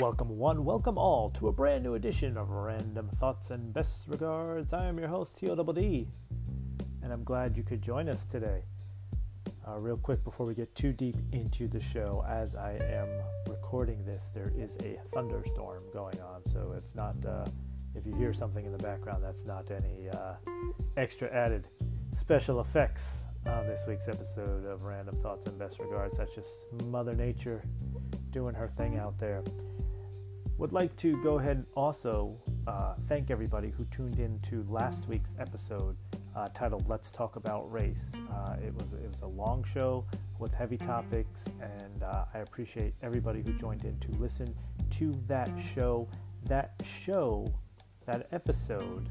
Welcome, one, welcome all to a brand new edition of Random Thoughts and Best Regards. I am your host, T.O.D.D., and I'm glad you could join us today. Uh, real quick before we get too deep into the show, as I am recording this, there is a thunderstorm going on, so it's not, uh, if you hear something in the background, that's not any uh, extra added special effects on this week's episode of Random Thoughts and Best Regards. That's just Mother Nature doing her thing out there. Would like to go ahead and also uh, thank everybody who tuned in to last week's episode uh, titled "Let's Talk About Race." Uh, it was it was a long show with heavy topics, and uh, I appreciate everybody who joined in to listen to that show. That show, that episode,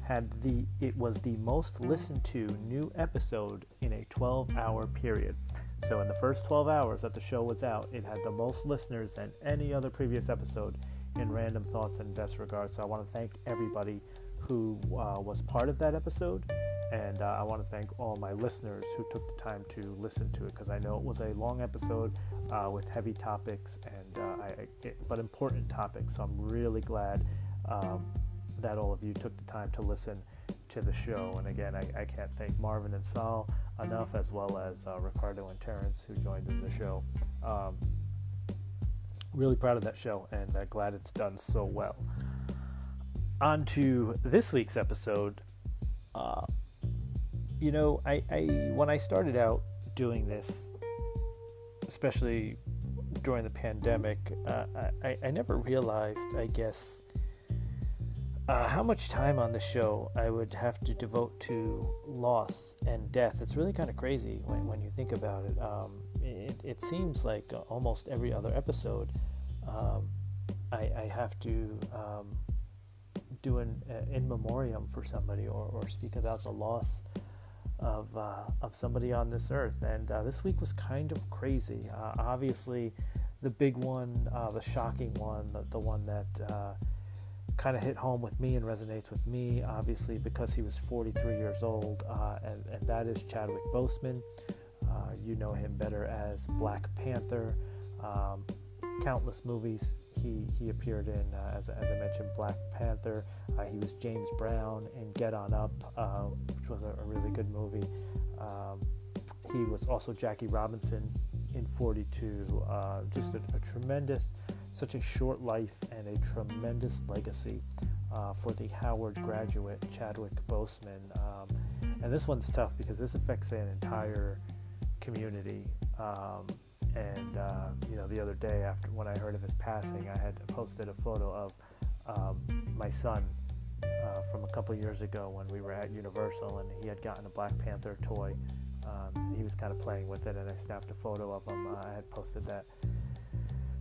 had the it was the most listened to new episode in a 12-hour period. So, in the first 12 hours that the show was out, it had the most listeners than any other previous episode in Random Thoughts and Best Regards. So, I want to thank everybody who uh, was part of that episode, and uh, I want to thank all my listeners who took the time to listen to it because I know it was a long episode uh, with heavy topics and uh, I, it, but important topics. So, I'm really glad um, that all of you took the time to listen to the show. And again, I, I can't thank Marvin and Saul enough, as well as uh, Ricardo and Terrence who joined in the show. Um, really proud of that show and uh, glad it's done so well. On to this week's episode. Uh, you know, I, I when I started out doing this, especially during the pandemic, uh, I, I never realized, I guess, uh, how much time on the show I would have to devote to loss and death. It's really kind of crazy when, when you think about it. Um, it. It seems like almost every other episode, um, I, I, have to um, do an uh, in memoriam for somebody or, or speak about the loss of, uh, of somebody on this earth. And uh, this week was kind of crazy. Uh, obviously, the big one, uh, the shocking one, the, the one that kind of hit home with me and resonates with me, obviously, because he was 43 years old, uh, and, and, that is Chadwick Boseman. Uh, you know him better as Black Panther. Um, countless movies he, he appeared in, uh, as, as I mentioned, Black Panther. Uh, he was James Brown in Get On Up, uh, which was a, a, really good movie. Um, he was also Jackie Robinson in 42. Uh, just a, a tremendous such a short life and a tremendous legacy uh, for the Howard graduate Chadwick Boseman. Um, and this one's tough because this affects an entire community. Um, and uh, you know, the other day after when I heard of his passing, I had posted a photo of um, my son uh, from a couple years ago when we were at Universal, and he had gotten a Black Panther toy. Um, he was kind of playing with it, and I snapped a photo of him. I had posted that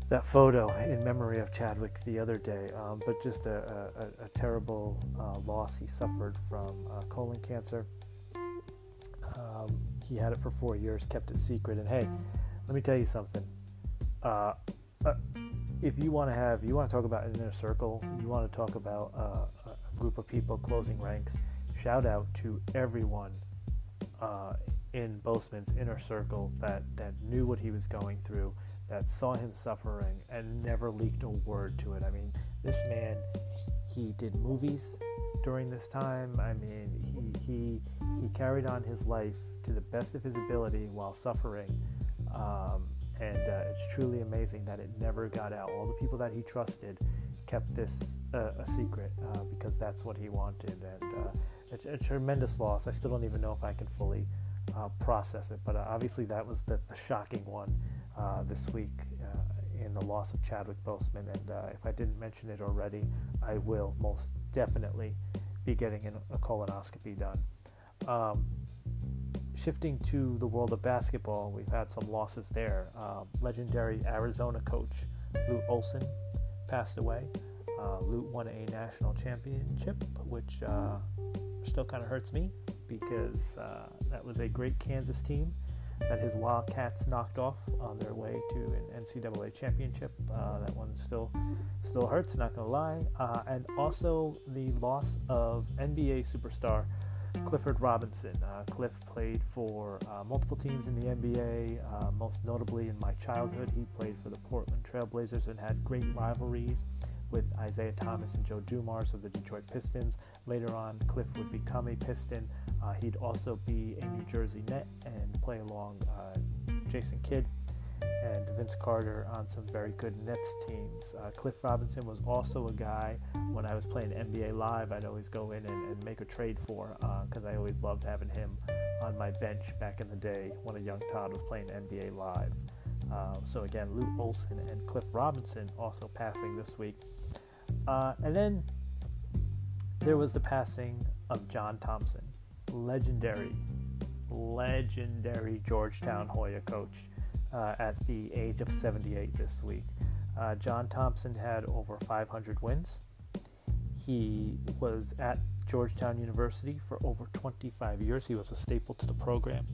that photo in memory of Chadwick the other day, um, but just a, a, a terrible uh, loss he suffered from uh, colon cancer. Um, he had it for four years, kept it secret, and hey, let me tell you something. Uh, uh if you want to have, you want to talk about an inner circle, you want to talk about uh, a group of people closing ranks. Shout out to everyone uh, in Boseman's inner circle that that knew what he was going through that saw him suffering and never leaked a word to it. I mean, this man, he did movies during this time. I mean, he he he carried on his life to the best of his ability while suffering. Um, and uh, it's truly amazing that it never got out. All the people that he trusted kept this uh, a secret uh, because that's what he wanted, and uh, it's a tremendous loss. I still don't even know if I can fully uh, process it, but uh, obviously that was the, the shocking one uh, this week uh, in the loss of Chadwick Boseman. And uh, if I didn't mention it already, I will most definitely be getting a colonoscopy done. Um, shifting to the world of basketball, we've had some losses there. Um, legendary Arizona coach Lute Olson passed away. Uh, won a national championship, which uh, still kind of hurts me because uh, that was a great Kansas team that his Wildcats knocked off on their way to an NCAA championship. Uh, that one still still hurts, not gonna lie. Uh, and also the loss of NBA superstar Clifford Robinson. Uh, Cliff played for uh, multiple teams in the NBA, uh, most notably in my childhood. He played for the Portland Trailblazers and had great rivalries with Isiah Thomas and Joe Dumars of the Detroit Pistons. Later on, Cliff would become a Piston. Uh, he'd also be a New Jersey Net and play along uh, Jason Kidd and Vince Carter on some very good Nets teams. Uh, Cliff Robinson was also a guy when I was playing NBA Live, I'd always go in and, and make a trade for because uh, I always loved having him on my bench back in the day when a young Todd was playing NBA Live. Uh, so again, Lute Olson and Cliff Robinson also passing this week. Uh, and then there was the passing of John Thompson, legendary, legendary Georgetown Hoya coach uh, at the age of 78 this week. Uh, John Thompson had over 500 wins. He was at Georgetown University for over 25 years. He was a staple to the program.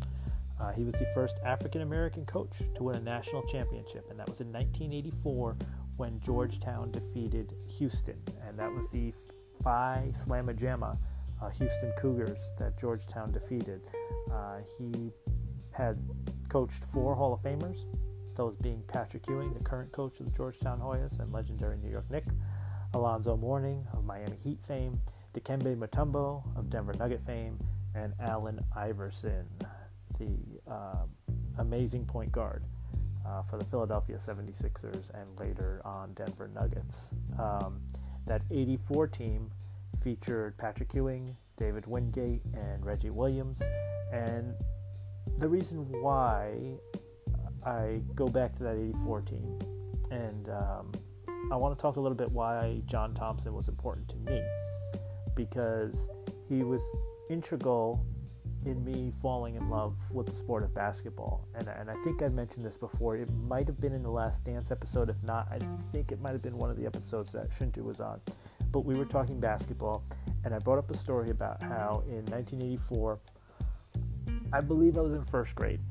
Uh, he was the first African American coach to win a national championship, and that was in 1984 when Georgetown defeated Houston, and that was the Phi Slamma Jamma uh, Houston Cougars that Georgetown defeated. Uh, he had coached four Hall of Famers, those being Patrick Ewing, the current coach of the Georgetown Hoyas, and legendary New York Knick, Alonzo Mourning of Miami Heat fame, Dikembe Mutombo of Denver Nugget fame, and Allen Iverson, the uh, amazing point guard uh, for the Philadelphia 76ers and later on Denver Nuggets. Um, that 84 team featured Patrick Ewing, David Wingate, and Reggie Williams, and the reason why I go back to that 84 team, and um, I want to talk a little bit why John Thompson was important to me, because he was integral in me falling in love with the sport of basketball. And, and I think I've mentioned this before. It might have been in the Last Dance episode. If not, I think it might have been one of the episodes that Shintu was on. But we were talking basketball, and I brought up a story about how in 1984, I believe I was in first grade,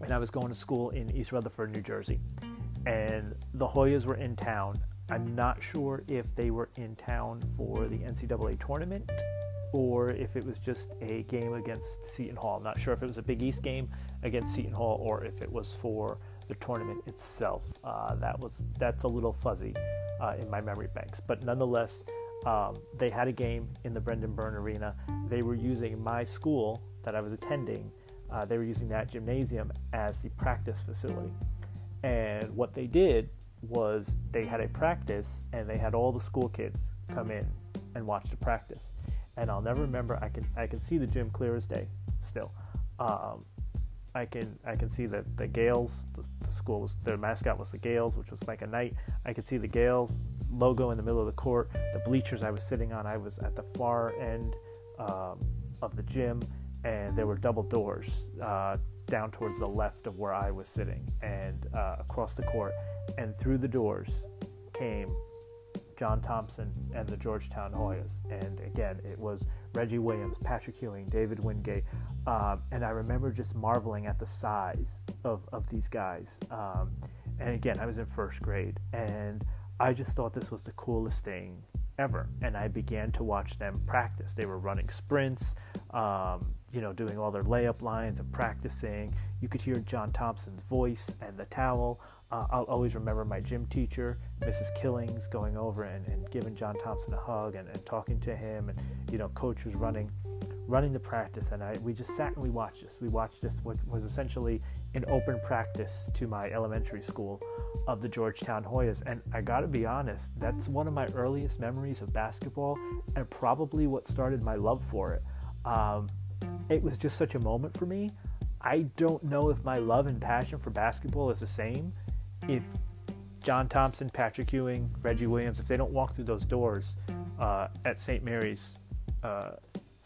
and I was going to school in East Rutherford, New Jersey, and the Hoyas were in town. I'm not sure if they were in town for the NCAA tournament or if it was just a game against Seton Hall. I'm not sure if it was a Big East game against Seton Hall or if it was for the tournament itself. Uh, that was that's a little fuzzy uh, in my memory banks, but nonetheless, um, they had a game in the Brendan Byrne Arena. They were using my school that I was attending, uh, they were using that gymnasium as the practice facility. And what they did was they had a practice and they had all the school kids come in and watch the practice. And I'll never remember. I can I can see the gym clear as day still. Um, I can I can see that the Gaels, the, the, school was their mascot was the Gaels, which was like a knight. I could see the Gaels logo in the middle of the court. The bleachers I was sitting on, I was at the far end um, of the gym, and there were double doors uh, down towards the left of where I was sitting and uh, across the court. And through the doors came John Thompson and the Georgetown Hoyas. And again, it was Reggie Williams, Patrick Ewing, David Wingate. Um, and I remember just marveling at the size of, of these guys. Um, and again, I was in first grade. And I just thought this was the coolest thing ever. And I began to watch them practice. They were running sprints. Um, you know, doing all their layup lines and practicing. You could hear John Thompson's voice and the towel. Uh, I'll always remember my gym teacher, Mrs. Killings, going over and, and giving John Thompson a hug and, and, talking to him. And, you know, coach was running running the practice. And I, we just sat and we watched this. We watched this, what was essentially an open practice to my elementary school of the Georgetown Hoyas. And I got to be honest, that's one of my earliest memories of basketball and probably what started my love for it. Um, it was just such a moment for me. I don't know if my love and passion for basketball is the same if John Thompson, Patrick Ewing, Reggie Williams, if they don't walk through those doors uh, at St. Mary's uh,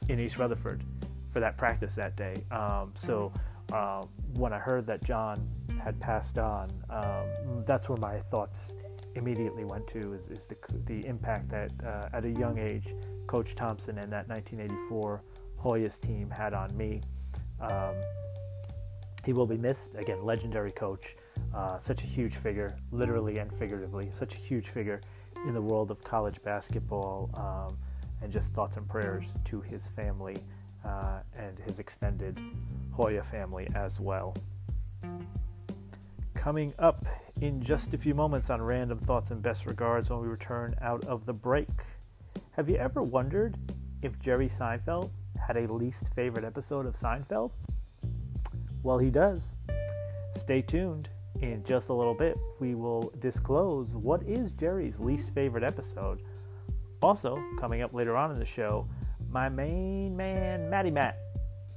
in East Rutherford for that practice that day. Um, so uh, when I heard that John had passed on, um, that's where my thoughts immediately went to is, is the, the impact that uh, at a young age Coach Thompson and that 1984 Hoyas team had on me. Um, he will be missed. Again, legendary coach, uh, such a huge figure, literally and figuratively, such a huge figure in the world of college basketball. Um, and just thoughts and prayers to his family uh, and his extended Hoya family as well. Coming up in just a few moments on Random Thoughts and Best Regards when we return out of the break. Have you ever wondered if Jerry Seinfeld had a least favorite episode of Seinfeld? Well, he does. Stay tuned. In just a little bit, we will disclose what is Jerry's least favorite episode. Also, coming up later on in the show, my main man, Matty Matt,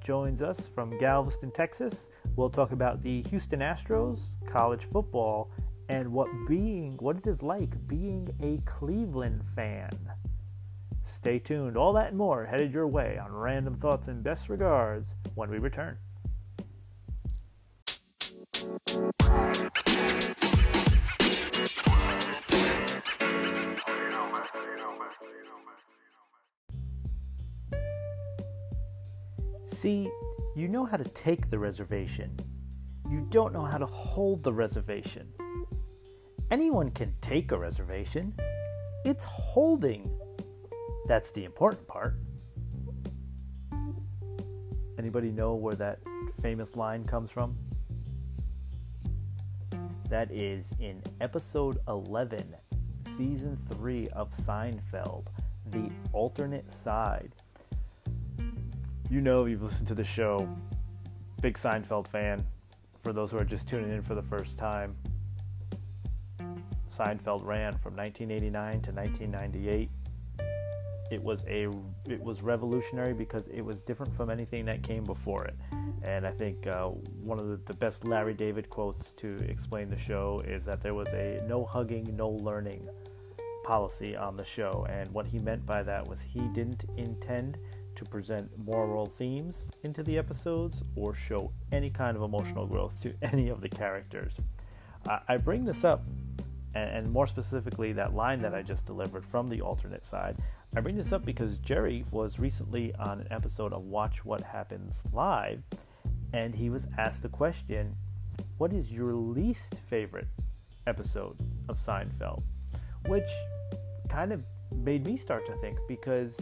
joins us from Galveston, Texas. We'll talk about the Houston Astros, college football, and what being what it is like being a Cleveland fan. Stay tuned. All that and more headed your way on Random Thoughts and Best Regards when we return. See, you know how to take the reservation. You don't know how to hold the reservation. Anyone can take a reservation. It's holding. That's the important part. Anybody know where that famous line comes from? That is in episode 11, season 3 of Seinfeld, The Alternate Side you know you've listened to the show. Big Seinfeld fan. For those who are just tuning in for the first time, Seinfeld ran from 1989 to 1998. It was a it was revolutionary because it was different from anything that came before it. And I think uh, one of the, the best Larry David quotes to explain the show is that there was a no hugging, no learning policy on the show. And what he meant by that was he didn't intend to present moral themes into the episodes or show any kind of emotional growth to any of the characters. Uh, I bring this up, and, and more specifically, that line that I just delivered from the alternate side. I bring this up because Jerry was recently on an episode of Watch What Happens Live, and he was asked the question What is your least favorite episode of Seinfeld? Which kind of made me start to think because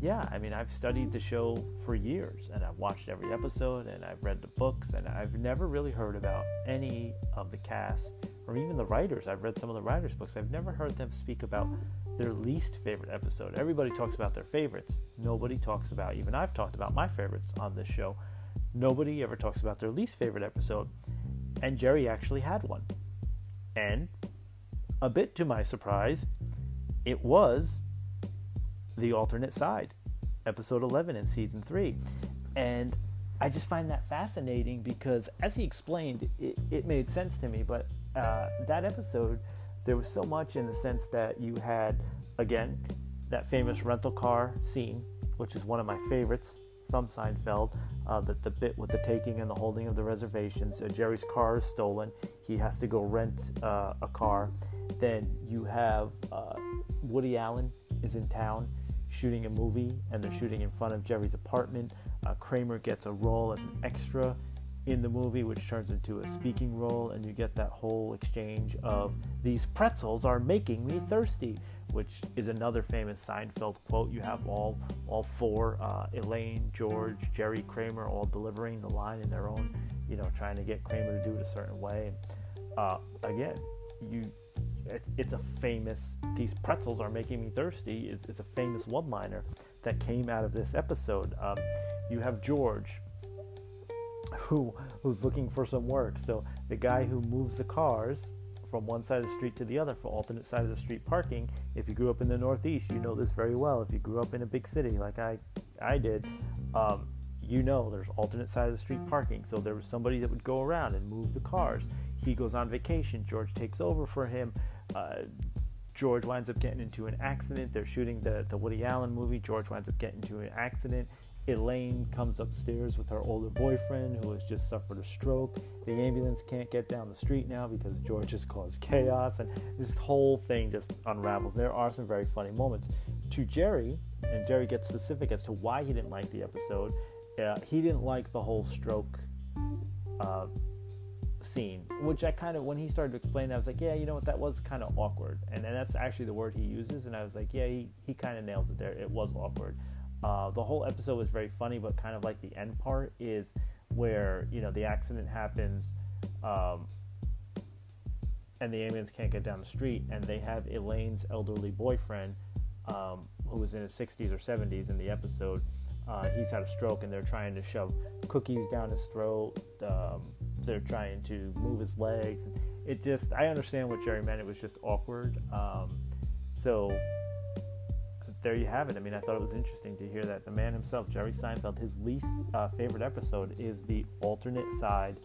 yeah, I mean, I've studied the show for years and I've watched every episode and I've read the books and I've never really heard about any of the cast or even the writers. I've read some of the writers' books. I've never heard them speak about their least favorite episode. Everybody talks about their favorites. Nobody talks about, even I've talked about my favorites on this show. Nobody ever talks about their least favorite episode. And Jerry actually had one. And a bit to my surprise, it was the alternate side, episode 11 in season 3. And I just find that fascinating because, as he explained, it, it made sense to me. But uh, that episode, there was so much in the sense that you had, again, that famous rental car scene, which is one of my favorites from Seinfeld. Uh, the, the bit with the taking and the holding of the reservations. Uh, Jerry's car is stolen. He has to go rent uh, a car. Then you have uh, Woody Allen is in town shooting a movie and they're shooting in front of Jerry's apartment. Uh, Kramer gets a role as an extra in the movie, which turns into a speaking role, and you get that whole exchange of these pretzels are making me thirsty, which is another famous Seinfeld quote. You have all all four uh, Elaine, George, Jerry, Kramer all delivering the line in their own, you know, trying to get Kramer to do it a certain way. Uh, again, you it's a famous these pretzels are making me thirsty is, is a famous one liner that came out of this episode. Um, you have george who who's looking for some work. So the guy who moves the cars from one side of the street to the other for alternate side of the street parking if you grew up in the northeast you know this very well. If you grew up in a big city like i i did um, you know there's alternate side of the street parking. So there was somebody that would go around and move the cars. He goes on vacation. George takes over for him uh, George winds up getting into an accident. They're shooting the, the Woody Allen movie. George winds up getting into an accident. Elaine comes upstairs with her older boyfriend who has just suffered a stroke. The ambulance can't get down the street now because George has caused chaos, and this whole thing just unravels. There are some very funny moments. To Jerry, and Jerry gets specific as to why he didn't like the episode. Uh, he didn't like the whole stroke uh, scene, which I kind of when he started to explain, I was like, yeah, you know what, that was kind of awkward, and and that's actually the word he uses, and I was like, yeah, he he kind of nails it there. It was awkward. Uh, the whole episode was very funny, but kind of like the end part is where you know the accident happens, um, and the ambulance can't get down the street, and they have Elaine's elderly boyfriend, um, who was in his 60s or 70s in the episode. Uh, he's had a stroke, and they're trying to shove cookies down his throat. Um, they're trying to move his legs. It just, I understand what Jerry meant. It was just awkward. Um, so there you have it. I mean, I thought it was interesting to hear that the man himself, Jerry Seinfeld, his least uh, favorite episode is the alternate side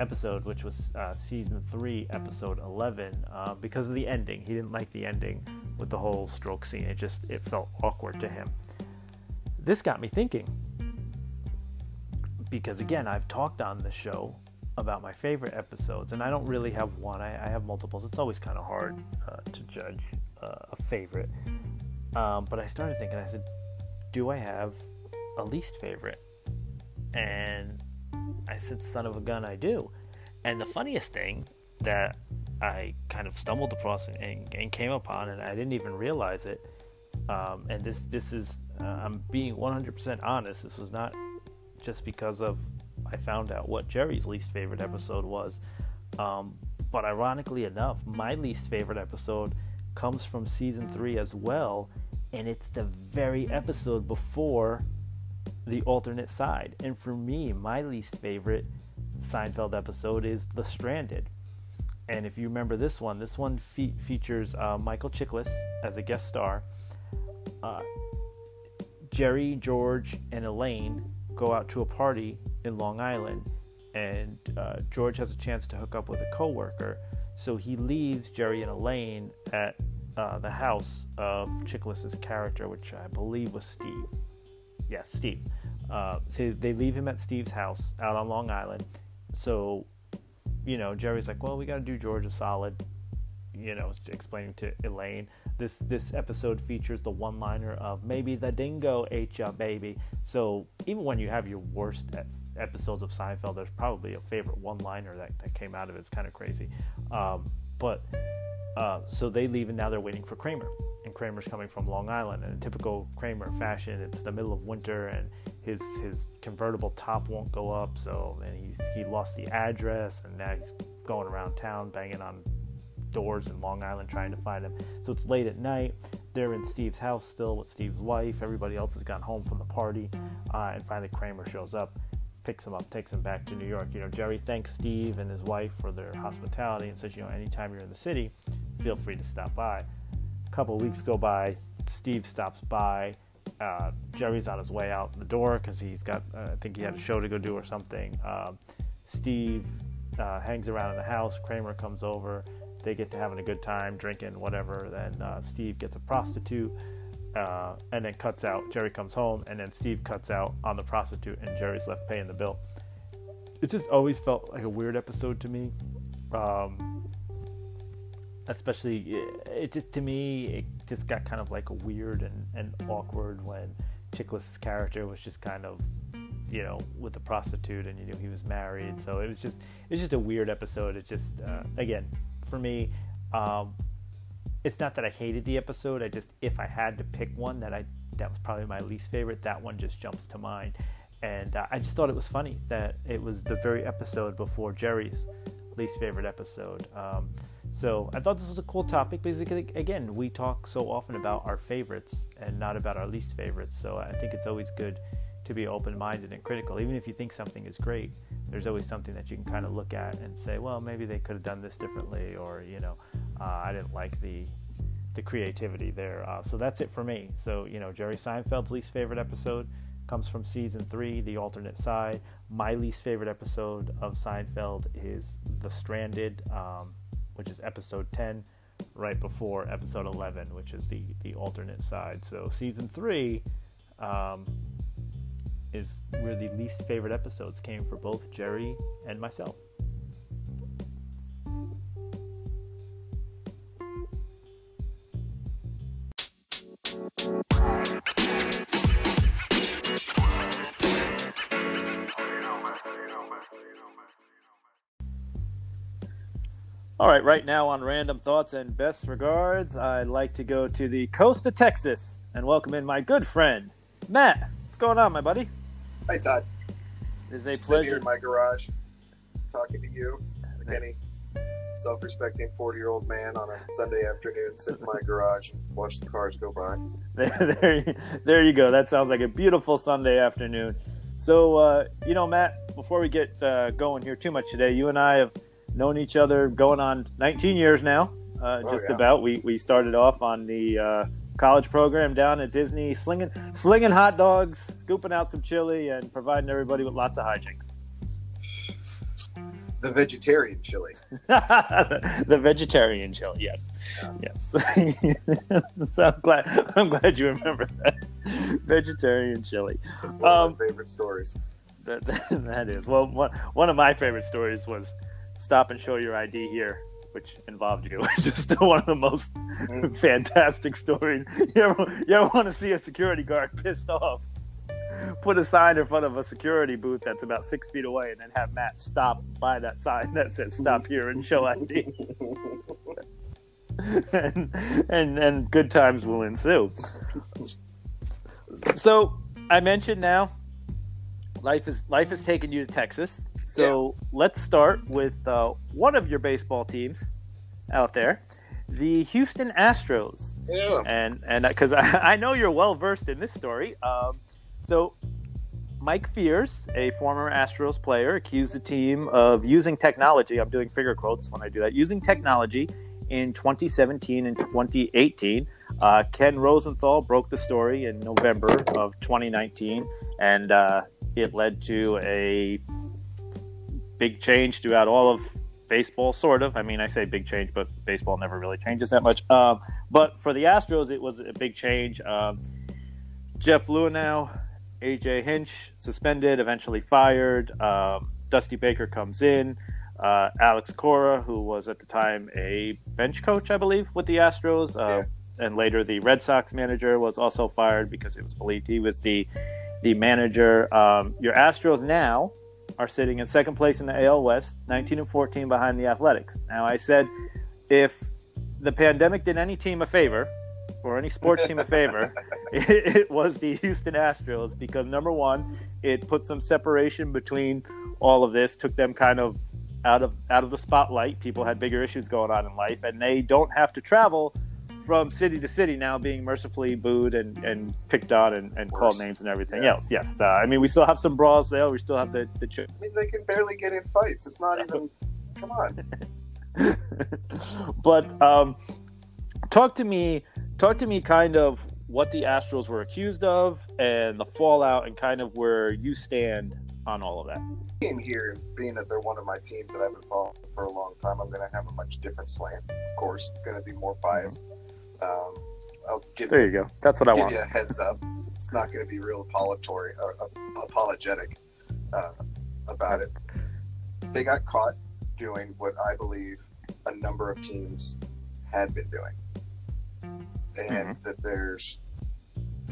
episode, which was uh, season three, episode 11, uh, because of the ending. He didn't like the ending with the whole stroke scene. It just it felt awkward to him. This got me thinking because again, I've talked on the show about my favorite episodes, and I don't really have one. I, I have multiples. It's always kind of hard uh, to judge uh, a favorite. Um, but I started thinking. I said, "Do I have a least favorite?" And I said, "Son of a gun, I do." And the funniest thing that I kind of stumbled across and, and, came upon, and I didn't even realize it. Um, and this this is uh, I'm being 100% honest. This was not just because of I found out what Jerry's least favorite episode was. Um, but ironically enough, my least favorite episode comes from season three as well, and it's the very episode before the alternate side. And for me, my least favorite Seinfeld episode is The Stranded. And if you remember this one, this one fe- features uh, Michael Chiklis as a guest star. Uh, Jerry, George, and Elaine go out to a party in Long Island, and uh, George has a chance to hook up with a coworker. So he leaves Jerry and Elaine at uh, the house of Chiklis's character, which I believe was Steve. Yeah, Steve. Uh, so they leave him at Steve's house out on Long Island. So, you know, Jerry's like, well, we got to do George a solid. You know, explaining to Elaine. This this episode features the one-liner of maybe the dingo ate ya, baby. So even when you have your worst episodes of Seinfeld, there's probably a favorite one-liner that, that came out of it. It's kind of crazy. Um, but uh, so they leave and now they're waiting for Kramer. And Kramer's coming from Long Island. And in typical Kramer fashion, it's the middle of winter and his his convertible top won't go up. So and he's he lost the address and now he's going around town banging on doors in Long Island trying to find him. So it's late at night. They're in Steve's house still with Steve's wife. Everybody else has gone home from the party. Uh, and finally, Kramer shows up, picks him up, takes him back to New York. You know, Jerry thanks Steve and his wife for their hospitality and says, you know, anytime you're in the city, feel free to stop by. A couple weeks go by. Steve stops by. Uh, Jerry's on his way out the door because he's got, uh, I think he had a show to go do or something. Um, Steve uh, hangs around in the house. Kramer comes over they get to having a good time, drinking, whatever. Then uh, Steve gets a prostitute, uh, and then cuts out. Jerry comes home, and then Steve cuts out on the prostitute, and Jerry's left paying the bill. It just always felt like a weird episode to me. Um, especially, it, it just to me, it just got kind of like weird and, and awkward when Chiklis' character was just kind of you know, with the prostitute, and you knew he was married. So it was just, it was just a weird episode. It just, uh, again, for me. Um, it's not that I hated the episode. I just, if I had to pick one that I that was probably my least favorite, that one just jumps to mind. And uh, I just thought it was funny that it was the very episode before Jerry's least favorite episode. Um, so I thought this was a cool topic because again, we talk so often about our favorites and not about our least favorites. So I think it's always good to be open-minded and critical, even if you think something is great there's always something that you can kind of look at and say, well, maybe they could have done this differently, or you know, uh, I didn't like the the creativity there. Uh, so that's it for me. So you know, Jerry Seinfeld's least favorite episode comes from season three, the alternate side. My least favorite episode of Seinfeld is The Stranded, um, which is episode ten, right before episode eleven, which is the the alternate side. So season three. Um, is where the least favorite episodes came for both Jerry and myself. All right, right now on Random Thoughts and Best Regards, I'd like to go to the coast of Texas and welcome in my good friend, Matt. What's going on, my buddy? Hi, Todd. It is a Sitting pleasure. in my garage, talking to you, like any self-respecting forty-year-old man on a Sunday afternoon, sit in my garage and watch the cars go by. there, there, you- there you go. That sounds like a beautiful Sunday afternoon. So, uh, you know, Matt, before we get uh, going here too much today, you and I have known each other going on 19 years now, uh, Oh, just yeah. about. We, we started off on the uh, college program down at Disney, slinging, slinging hot dogs, scooping out some chili, and providing everybody with lots of hijinks. The vegetarian chili. the vegetarian chili, yes, yes. so I'm glad. I'm glad you remember that vegetarian chili. It's one Um, of my favorite stories. That, that is well. One, one of my favorite stories was stop and show your ID here, which involved you. which Just one of the most Mm. fantastic stories. You ever, you ever want to see a security guard pissed off? Put a sign in front of a security booth that's about six feet away, and then have Matt stop by that sign that says "Stop here and show ID." and, and and good times will ensue. So I mentioned now, life is life has taken you to Texas. So let's start with uh, one of your baseball teams out there, the Houston Astros, yeah. and and because I, I know you're well versed in this story. Um, so. Mike Fiers, a former Astros player, accused the team of using technology. I'm doing finger quotes when I do that. Using technology in 2017 and 2018. Uh, Ken Rosenthal broke the story in November of 2019, and uh, it led to a big change throughout all of baseball, sort of. I mean, I say big change, but baseball never really changes that much. Um, but for the Astros, it was a big change. Um, Jeff Luhnow, AJ Hinch suspended, eventually fired. Um, Dusty Baker comes in. Uh, Alex Cora, who was at the time a bench coach, I believe, with the Astros, uh, and later the Red Sox manager, was also fired because it was believed he was the the manager. Um, your Astros now are sitting in second place in the AL West, 19 and 14 behind the Athletics. Now, I said if the pandemic did any team a favor, or any sports team a favor, it, it was the Houston Astros because number one, it put some separation between all of this, took them kind of out of out of the spotlight. People had bigger issues going on in life, and they don't have to travel from city to city now, being mercifully booed and, and picked on and, and called names and everything Yeah. else. Yes, uh, I mean we still have some brawls there. We still have the the. Ch- I mean, they can barely get in fights. It's not even. Come on. but um, talk to me talk to me kind of what the astros were accused of and the fallout and kind of where you stand on all of that Being here, being that they're one of my teams that I've been following for a long time, I'm going to have a much different slant. Of course, going to be more biased. Um, I'll give there you go that's what i give want you a heads up. It's not going to be real or, uh, apologetic uh, about it. They got caught doing what I believe a number of teams had been doing, and that there's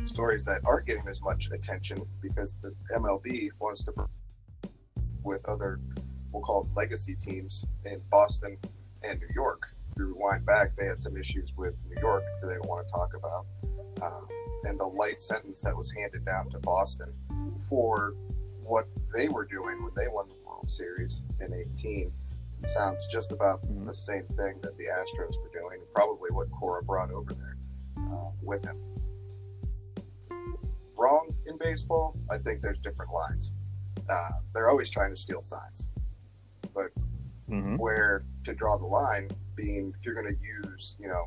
stories that aren't getting as much attention because the MLB wants to with other we'll call them legacy teams in Boston and New York. You rewind back, they had some issues with New York that they don't want to talk about. Um, and the light sentence that was handed down to Boston for what they were doing when they won the World Series in 18 sounds just about Mhm. the same thing that the Astros were doing, probably what Cora brought over there uh, with him. Wrong in baseball, I think there's different lines. Uh, they're always trying to steal signs mm-hmm. where to draw the line being if you're going to use you know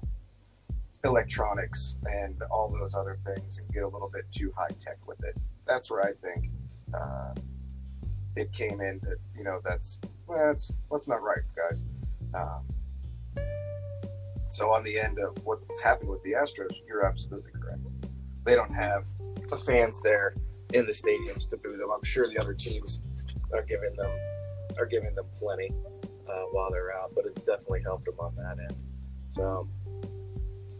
electronics and all those other things and get a little bit too high tech with it that's where i think uh, it came in that you know that's well that's that's not right guys. Um, so on the end of what's happened with the astros you're absolutely correct. They don't have the fans there in the stadiums to boo them. I'm sure the other teams are giving them are giving them plenty uh, while they're out, but it's definitely helped them on that end. So,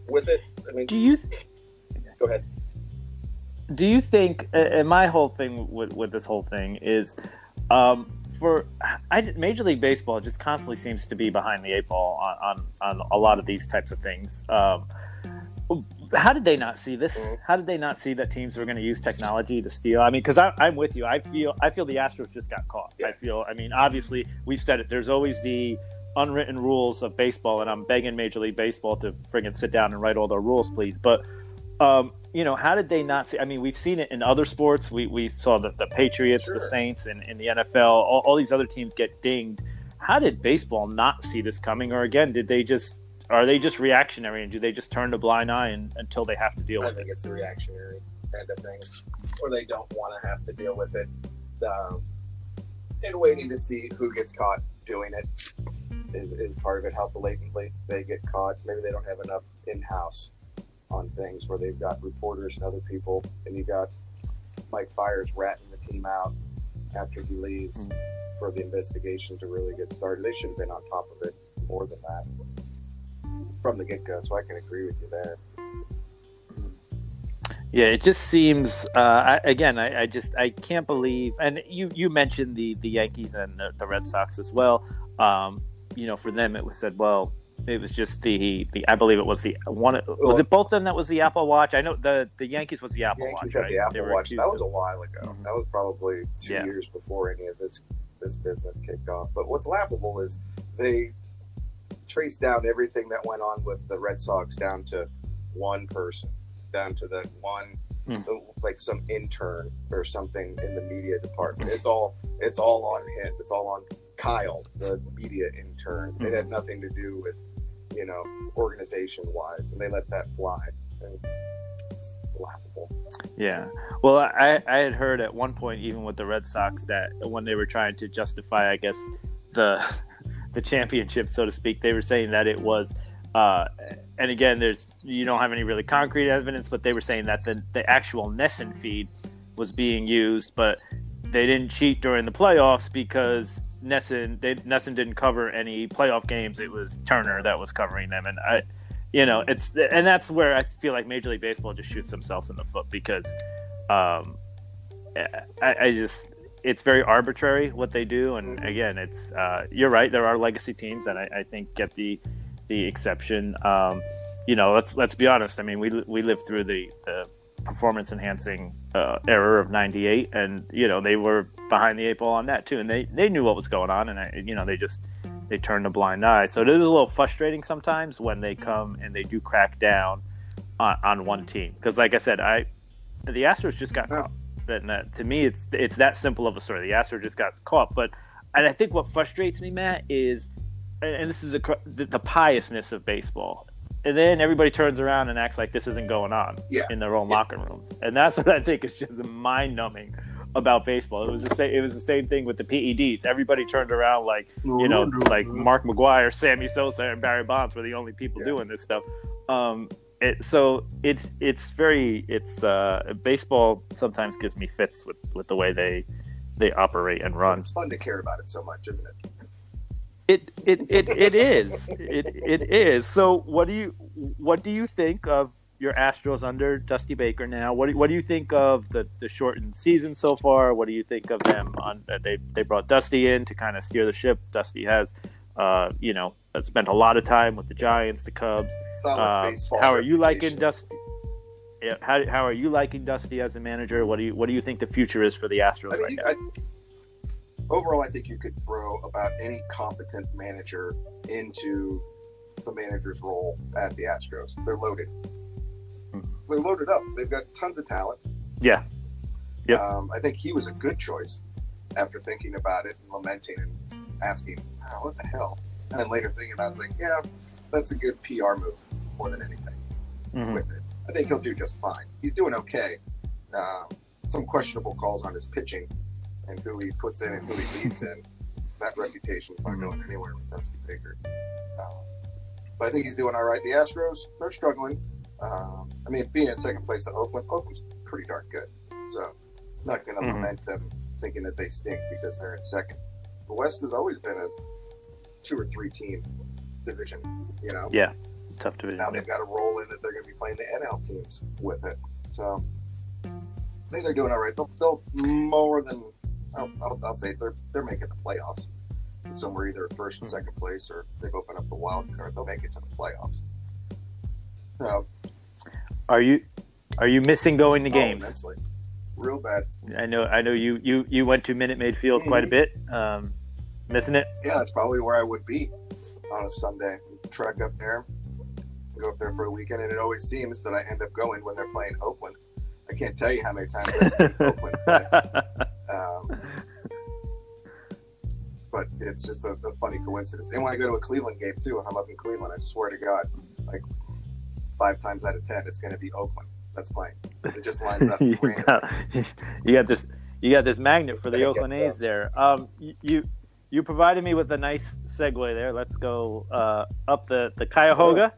with it, I mean, do you go ahead. do you think and my whole thing with, with this whole thing is Um, for I, Major League Baseball just constantly seems to be behind the eight ball on, on, on a lot of these types of things. Um, how did they not see this? Mm-hmm. How did they not see that teams were going to use technology to steal? I mean, because I'm with you. I feel I feel the Astros just got caught. Yeah. I feel. I mean, obviously we've said it. There's always the unwritten rules of baseball, and I'm begging Major League Baseball to friggin' sit down and write all the rules, please. But um, you know, how did they not see? I mean, we've seen it in other sports. We, we saw the, the Patriots, sure. the Saints, and in the NFL, all, all these other teams get dinged. How did baseball not see this coming? Or again, did they just are they just reactionary and do they just turn a blind eye and, until they have to deal I with it? I think it's the reactionary end of things, or they don't want to have to deal with it, um, and waiting to see who gets caught doing it is, is part of it. How blatantly they get caught. Maybe they don't have enough in house on things where they've got reporters and other people, and you got Mike Fiers ratting the team out after he leaves mm-hmm. for the investigation to really get started. They should have been on top of it more than that from the get go. So I can agree with you there. Yeah, it just seems. Uh, I, again, I, I, just I can't believe, and you you mentioned the the Yankees and the, the Red Sox as well. Um, you know, for them it was said, well, it was just the, the I believe it was the one. Was it both of them that was the Apple Watch? I know the the Yankees was the Apple Yankees Watch. Had right? the Apple Watch. That was a while ago. Mm-hmm. That was probably two yeah. years before any of this this business kicked off. But what's laughable is they traced down everything that went on with the Red Sox down to one person, down to that one mm. like some intern or something in the media department. It's all it's all on him. It's all on Kyle, the media intern. It had mm-hmm. nothing to do with you know, organization wise, and they let that fly. And it's laughable. Yeah. Well, I, I had heard at one point, even with the Red Sox, that when they were trying to justify, I guess, the the championship, so to speak, they were saying that it was. Uh, and again, there's you don't have any really concrete evidence, but they were saying that the the actual NESN feed was being used, but they didn't cheat during the playoffs because NESN they, NESN didn't cover any playoff games. It was Turner that was covering them, and I, you know, it's and that's where I feel like Major League Baseball just shoots themselves in the foot because, um, I, I just it's very arbitrary what they do, and again, it's uh, you're right. There are legacy teams that I, I think get the the exception. Um, you know, let's let's be honest. I mean, we we lived through the the performance enhancing uh, error of 98 and you know they were behind the eight ball on that too and they they knew what was going on and I, you know they just they turned a blind eye so it is a little frustrating sometimes when they come and they do crack down on, on one team because like i said i the astros just got caught and that, to me it's it's that simple of a story the astros just got caught but and i think what frustrates me matt is and this is a, the, the piousness of baseball and then everybody turns around and acts like this isn't going on yeah. in their own yeah. locker rooms, and that's what I think is just mind numbing about baseball. It was the same. It was the same thing with the PEDs. Everybody turned around like you know, like Mark McGwire, Sammy Sosa, and Barry Bonds were the only people yeah. doing this stuff. Um, it, so it's it's very it's uh, baseball sometimes gives me fits with with the way they they operate and run. It's fun to care about it so much, isn't it? It it, it, it is. It it is. So what do you what do you think of your Astros under Dusty Baker now? What do, what do you think of the, the shortened season so far? What do you think of them on they they brought Dusty in to kind of steer the ship. Dusty has uh, you know, spent a lot of time with the Giants, the Cubs. Uh, how are you liking Dusty? Yeah, how, how are you liking Dusty as a manager? What do you what do you think the future is for the Astros I mean, right now? I, overall, I think you could throw about any competent manager into the manager's role at the Astros. They're loaded. Hmm. They're loaded up. They've got tons of talent. Yeah. Yeah. Um, I think he was a good choice after thinking about it and lamenting and asking, oh, "What the hell?" And then later thinking about, it, I was like, "Yeah, that's a good PR move more than anything mm-hmm. with it." I think he'll do just fine. He's doing okay. Uh, some questionable calls on his pitching and who he puts in and who he leaves in, that reputation is not going anywhere with Dusty Baker. Um, but I think he's doing all right. The Astros, they're struggling. Um, I mean, being in second place to Oakland, Oakland's pretty darn good. So, I'm not going to mm-hmm. lament them thinking that they stink because they're in second. The West has always been a two or three team division, you know? Yeah, tough division. Now they've got a role in that they're going to be playing the NL teams with it. So, I think they're doing all right. They'll, they'll more than I'll, I'll, I'll say they're they're making the playoffs. Somewhere either first and second place, or they've opened up the wild card. They'll make it to the playoffs. So, Are you are you missing going to oh, games? immensely. real bad. I know I know you you you went to Minute Maid Field quite a bit. Um, missing it. Yeah, that's probably where I would be on a Sunday. Trek up there, go up there for a weekend, and it always seems that I end up going when they're playing Oakland. I can't tell you how many times I've seen Oakland play. Um, but it's just a, a funny coincidence. And when I go to a Cleveland game too, if I'm up in Cleveland, I swear to God, like five times out of ten, it's going to be Oakland that's playing. It just lines up. you, got, you got this you got this magnet for the Oakland so. A's there. Um, you- you you provided me with a nice segue there. Let's go uh, up the the Cuyahoga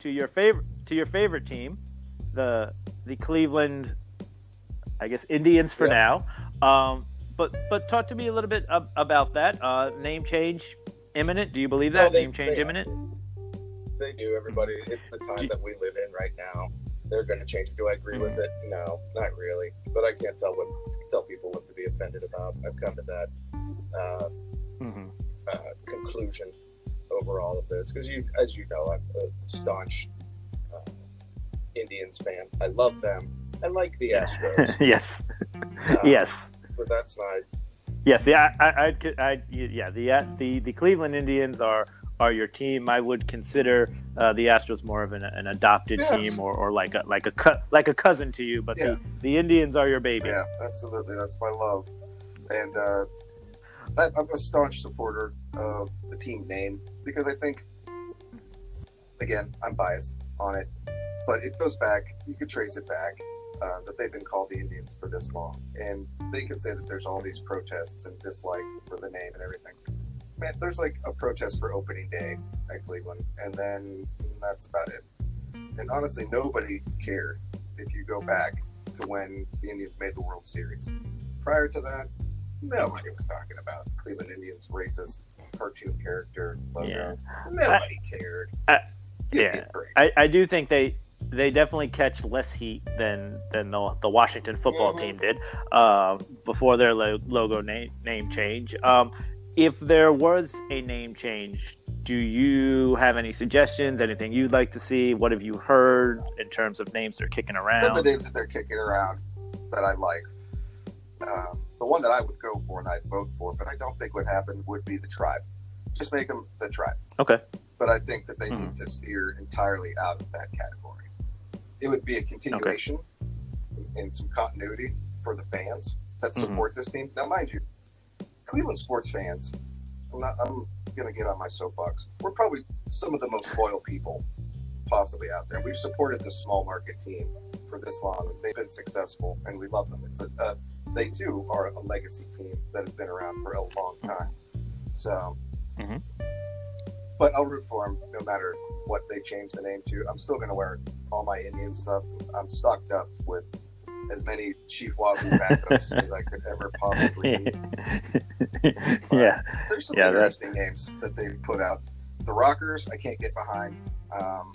to your favorite to your favorite team, the the Cleveland, I guess Indians for Yeah. now. Um, but but talk to me a little bit ab- about that uh, name change imminent. Do you believe No, that they- name change they- imminent? They do. Everybody, it's the time Do- that we live in right now. They're going to change. Do I agree Mm-hmm. with it? No, not really. But I can't tell what tell people what to be offended about. I've come to that uh, hmm uh, conclusion over all of this because you, as you know, I'm a staunch uh, Indians fan. I love them. I like the Astros. yes, Uh, yes. but that's not. Yes, yeah, I, I, I, yeah, the uh, the the Cleveland Indians are are your team. I would consider uh, the Astros more of an, an adopted Yeah. team, or, or like a like a cu- like a cousin to you. But Yeah. the, the Indians are your baby. Yeah, absolutely. That's my love. And uh, I, I'm a staunch supporter of the team name because I think, again, I'm biased on it, but it goes back, you could trace it back, uh, that they've been called the Indians for this long. And they could say that there's all these protests and dislike for the name and everything. Man, there's like a protest for opening day at Cleveland, and then that's about it. And honestly, nobody cared if you go back to when the Indians made the World Series. Prior to that, nobody was talking about Cleveland Indians racist cartoon character logo. Yeah. Nobody cared. I- yeah. I, I do think they they definitely catch less heat than than the, the Washington football Mhm. team did uh, before their lo- logo name name change. Um, if there was a name change, do you have any suggestions? Anything you'd like to see? What have you heard in terms of names they're kicking around? Some of the names that they're kicking around that I like. Um, the one that I would go for and I'd vote for, but I don't think would happen would be the tribe. Just make them the tribe. Okay. But I think that they Mhm. need to steer entirely out of that category. It would be a continuation and some continuity for the fans that Mhm. support this team. Now, mind you, Cleveland sports fans, I'm not. I'm gonna get on my soapbox. We're probably some of the most loyal people possibly out there. We've supported this small market team for this long. They've been successful, and we love them. It's a, uh, they too are a legacy team that has been around for a long time. So, Mhm. but I'll root for them no matter what they change the name to. I'm still going to wear all my Indian stuff. I'm stocked up with as many Chief Wahoo backups as I could ever possibly need. yeah, There's some Yeah, interesting names that they put out. The Rockers, I can't get behind. Um,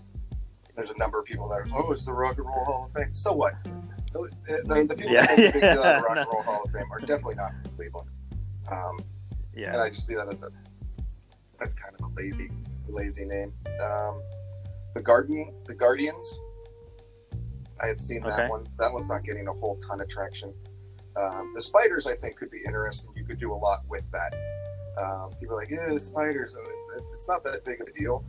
there's a number of people that are, oh, it's the Rock and Roll Hall of Fame. So what? The, the, the people Yeah, that think yeah, the Rock and Roll Hall of Fame are definitely not from Cleveland. Um, and. I just see that as a that's kind of a lazy, lazy name. Um, the Garden, the Guardians. I had seen that Okay. one. That one's not getting a whole ton of traction. Um, the spiders, I think, could be interesting. You could do a lot with that. Um, people are like, yeah, the spiders. It's, it's not that big of a deal.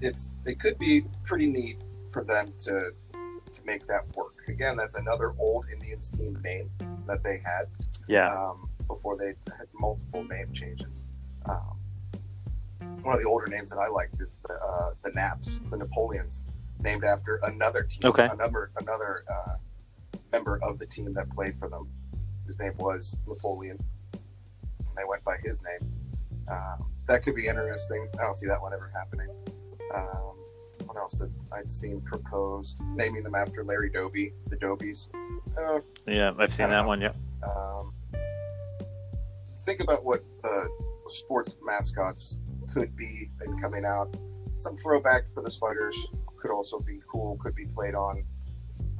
It's it could be pretty neat for them to to make that work. Again, that's another old Indians team name that they had yeah. um, before they had multiple name changes. Um, one of the older names that I liked is the uh, the Naps, the Napoleons, named after another team, Okay. another another uh, member of the team that played for them, whose name was Napoleon. And they went by his name. Um, that could be interesting. I don't see that one ever happening. Um, what else that I'd seen proposed? Naming them after Larry Doby, the Dobies. Uh, Yeah, I've seen that know. one. Yeah. um, think about what the sports mascots could be and coming out. Some throwback for the spiders could also be cool. Could be played on.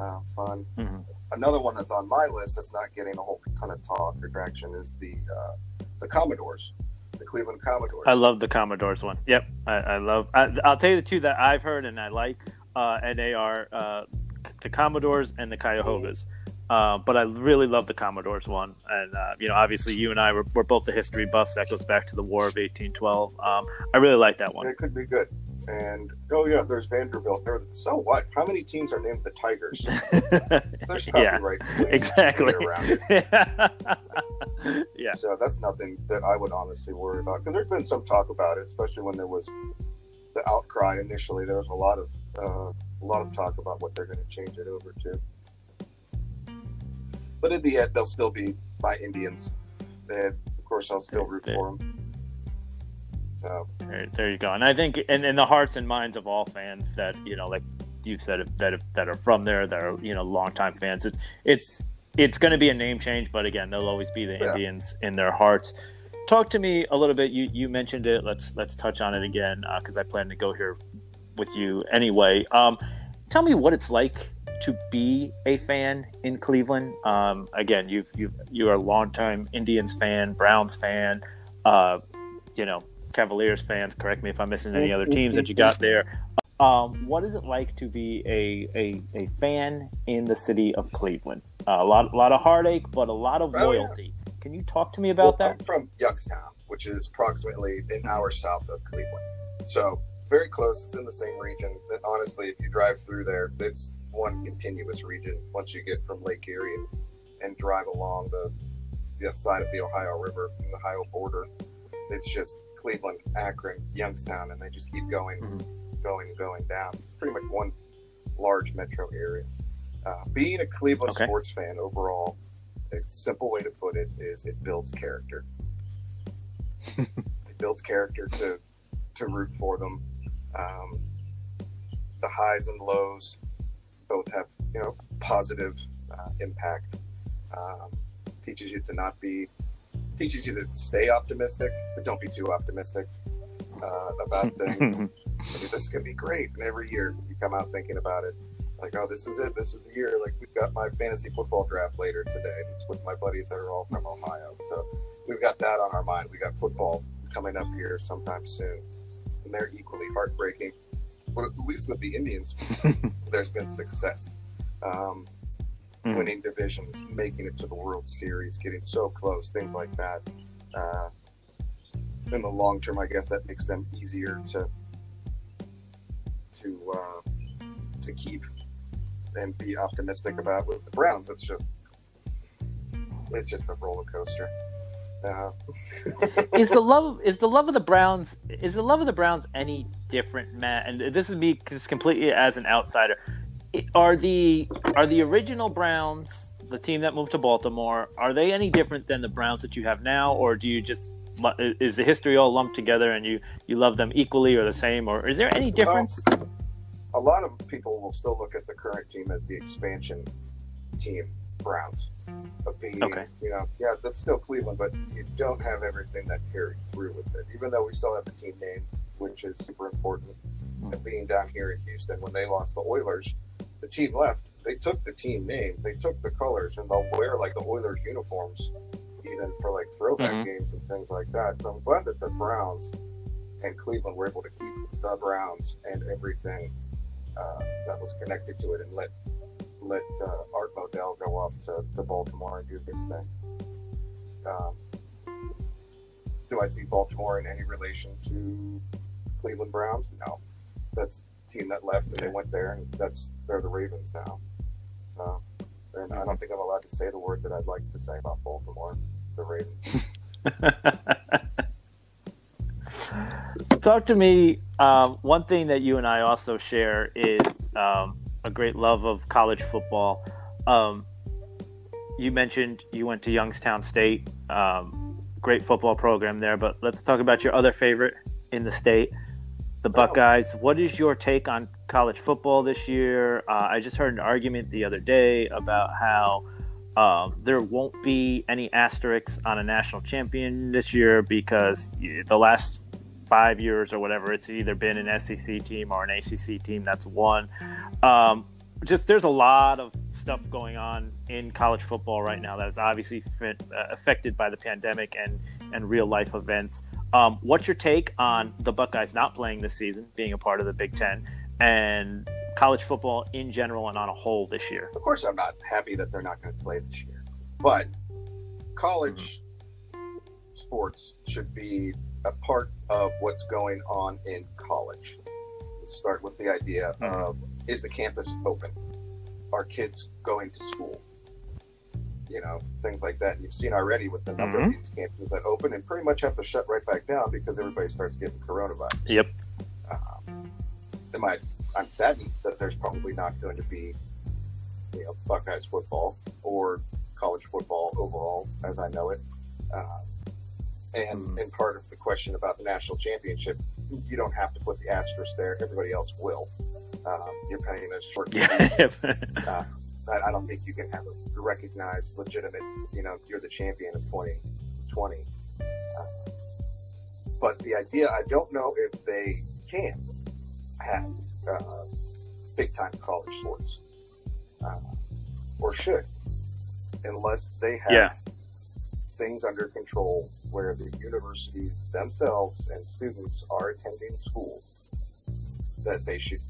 Uh, fun. Mhm. another one that's on my list that's not getting a whole ton of talk or traction is the uh, the Commodores, the Cleveland Commodores. I love the Commodores one. Yep, I, I love. I, will tell you the two that I've heard and I like, uh, and they are uh, the Commodores and the Cuyahogas. Uh, but I really love the Commodores one, and uh, you know, obviously, you and I were, we're both the history buffs. That goes back to the War of 1812. Um, I really like that one. It could be good. And oh yeah, there's Vanderbilt. There. So what? How many teams are named the Tigers? there's copyright yeah, exactly around it. yeah. So that's nothing that I would honestly worry about because there's been some talk about it, especially when there was the outcry initially. There was a lot of uh, a lot of talk about what they're going to change it over to. But in the end, they'll still be my Indians. And of course, I'll still root for them. So. There, there, you go. And I think, in, in the hearts and minds of all fans that you know, like you've said, that that are from there, that are you know longtime fans, it's it's it's going to be a name change, but again, they'll always be the yeah. Indians in their hearts. Talk to me a little bit. You you mentioned it. Let's let's touch on it again because uh, I plan to go here with you anyway. Um, tell me what it's like to be a fan in Cleveland. Um, again, you you you are a longtime Indians fan, Browns fan, uh, you know, Cavaliers fans. Correct me if I'm missing any other teams that you got there. Um, what is it like to be a, a, a fan in the city of Cleveland? Uh, a lot a lot of heartache, but a lot of loyalty. Oh, yeah. Can you talk to me about well, that? I'm from Youngstown, which is approximately an hour south of Cleveland. So very close. It's in the same region. And honestly, if you drive through there, it's one continuous region once you get from Lake Erie and, and drive along the the side of the Ohio River and the Ohio border. It's just Cleveland, Akron, Youngstown, and they just keep going, mm-hmm. going, going down. Pretty much one large metro area. Uh, being a Cleveland okay. sports fan overall, a simple way to put it is it builds character. it builds character to to root for them. Um, the highs and lows both have you know positive uh, impact. Um, teaches you to not be teaches you to stay optimistic, but don't be too optimistic uh, about things. this is gonna be great, and every year you come out thinking about it, like, oh, this is it. This is the year. Like we've got my fantasy football draft later today. It's with my buddies that are all from Ohio, so we've got that on our mind. We got football coming up here sometime soon, and they're equally heartbreaking but at least with the Indians, there's been success. Um, mm. Winning divisions, making it to the World Series, getting so close, things like that. Uh, in the long term, I guess that makes them easier to to uh, to keep and be optimistic about. With the Browns, it's just it's just a roller coaster. Uh, is the love is the love of the Browns is the love of the Browns any different, Matt? And this is me just completely as an outsider. Are the are the original Browns the team that moved to Baltimore? Are they any different than the Browns that you have now, or do you just is the history all lumped together and you you love them equally or the same, or is there any difference? Well, a lot of people will still look at the current team as the expansion team Browns of being, okay. you know, yeah, that's still Cleveland, but you don't have everything that carried through with it. Even though we still have the team name, which is super important, and being down here in Houston when they lost the Oilers, the team left. They took the team name, they took the colors, and they'll wear like the Oilers uniforms, even for like throwback mm-hmm. games and things like that. So I'm glad that the Browns and Cleveland were able to keep the Browns and everything uh, that was connected to it and let let uh, Art Modell go off to, to Baltimore and do his thing. Um, do I see Baltimore in any relation to Cleveland Browns? No. That's team that left and they went there, and that's they're the Ravens now. So, and I don't think I'm allowed to say the words that I'd like to say about Baltimore, the Ravens. Talk to me. Um, one thing that you and I also share is um, a great love of college football. Um, you mentioned you went to Youngstown State, um, great football program there. But let's talk about your other favorite in the state, the Buckeyes. What is your take on college football this year? Uh, I just heard an argument the other day about how um, there won't be any asterisks on a national champion this year because the last five years or whatever, it's either been an SEC team or an ACC team that's won. Um, just there's a lot of stuff going on in college football right now that is obviously uh, affected by the pandemic and and real life events. Um, what's your take on the Buckeyes not playing this season, being a part of the Big Ten, and college football in general and on a whole this year? Of course, I'm not happy that they're not going to play this year, but college mm-hmm. sports should be a part of what's going on in college. Let's start with the idea mm-hmm. of is the campus open? Are kids going to school? You know, things like that. And you've seen already with the number mm-hmm. of these campuses that open and pretty much have to shut right back down because everybody starts getting coronavirus. Yep. Um, am I, I'm saddened that there's probably not going to be, you know, Buckeyes football or college football overall as I know it. Um, and mm. in part of the question about the national championship, you don't have to put the asterisk there. Everybody else will. Um, you're paying a short. Yeah. uh, I, I don't think you can have a recognized, legitimate, you know, you're the champion of 2020. Uh, but the idea, I don't know if they can have uh, big time college sports uh, or should, unless they have yeah. things under control where the universities themselves and students are attending school that they should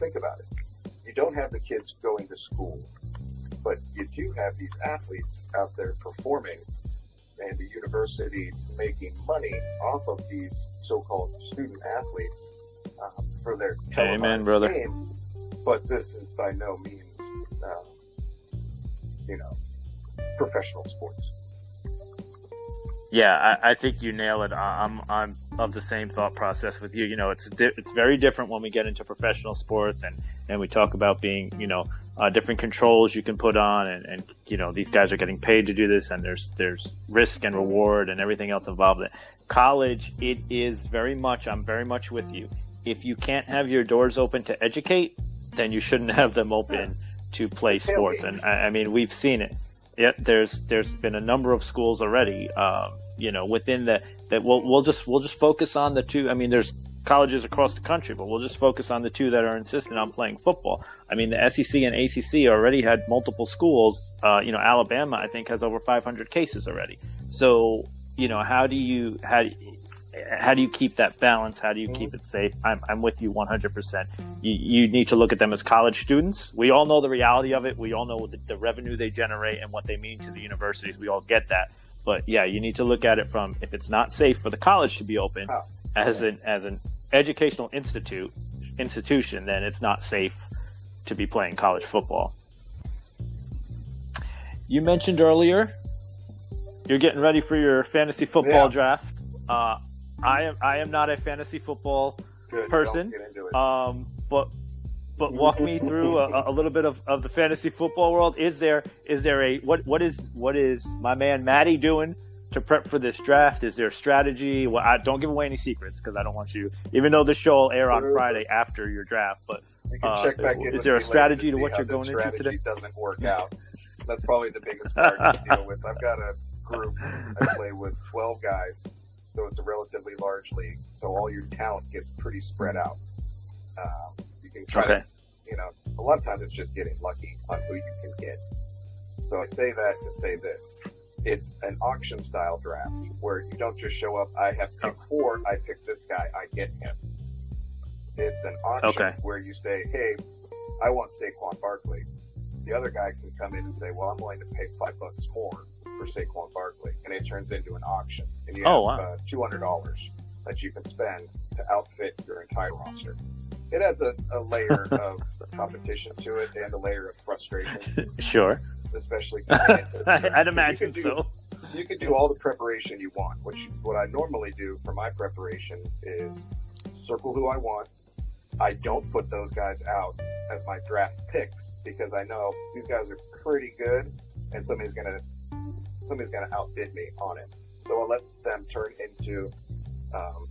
think about it don't have the kids going to school, but you do have these athletes out there performing and the university making money off of these so-called student athletes uh, for their Amen, brother. game. But this is by no means, uh, you know, professional sports. Yeah, I, I, think you nail it. I'm, I'm of the same thought process with you. You know, it's di- it's very different when we get into professional sports and and we talk about being, you know, uh, different controls you can put on, and, and you know these guys are getting paid to do this, and there's there's risk and reward and everything else involved. In. College, it is very much. I'm very much with you. If you can't have your doors open to educate, then you shouldn't have them open to play sports. And I, I mean, we've seen it. Yeah, there's there's been a number of schools already. Um, you know, within the that we'll we'll just we'll just focus on the two. I mean, there's colleges across the country, but we'll just focus on the two that are insistent on playing football. I mean, the SEC and ACC already had multiple schools. Uh, you know, Alabama, I think, has over 500 cases already. So, you know, how do you how do, how do you keep that balance? How do you keep it safe? I'm, I'm with you 100%. You, you need to look at them as college students. We all know the reality of it. We all know the, the revenue they generate and what they mean to the universities. We all get that. But yeah, you need to look at it from if it's not safe for the college to be open, as an as an educational institute institution, then it's not safe to be playing college football. You mentioned earlier you're getting ready for your fantasy football yeah. draft. Uh, I am I am not a fantasy football Good, person, um, but but walk me through a, a, little bit of, of the fantasy football world. Is there is there a what what is what is my man Maddie doing to prep for this draft? Is there a strategy? Well, I don't give away any secrets because I don't want you. Even though the show will air on Friday after your draft, but uh, is there a strategy to what you're going into today? It doesn't work out. That's probably the biggest part to deal with. I've got a group I play with 12 guys, so it's a relatively large league. So all your talent gets pretty spread out. Um, you can try okay. to, you know, a lot of times it's just getting lucky on who you can get. So I say that to say this it's an auction style draft where you don't just show up. I have picked oh. four. I pick this guy. I get him. It's an auction okay. where you say, "Hey, I want Saquon Barkley." The other guy can come in and say, "Well, I'm willing to pay five bucks more for Saquon Barkley," and it turns into an auction, and you oh, have wow. uh, two hundred dollars that you can spend to outfit your entire roster. It has a, a layer of competition to it and a layer of frustration. sure especially. I'd imagine you do, so. You can do all the preparation you want. Which what I normally do for my preparation is circle who I want. I don't put those guys out as my draft picks because I know these guys are pretty good, and somebody's gonna somebody's gonna outbid me on it. So I let them turn into um,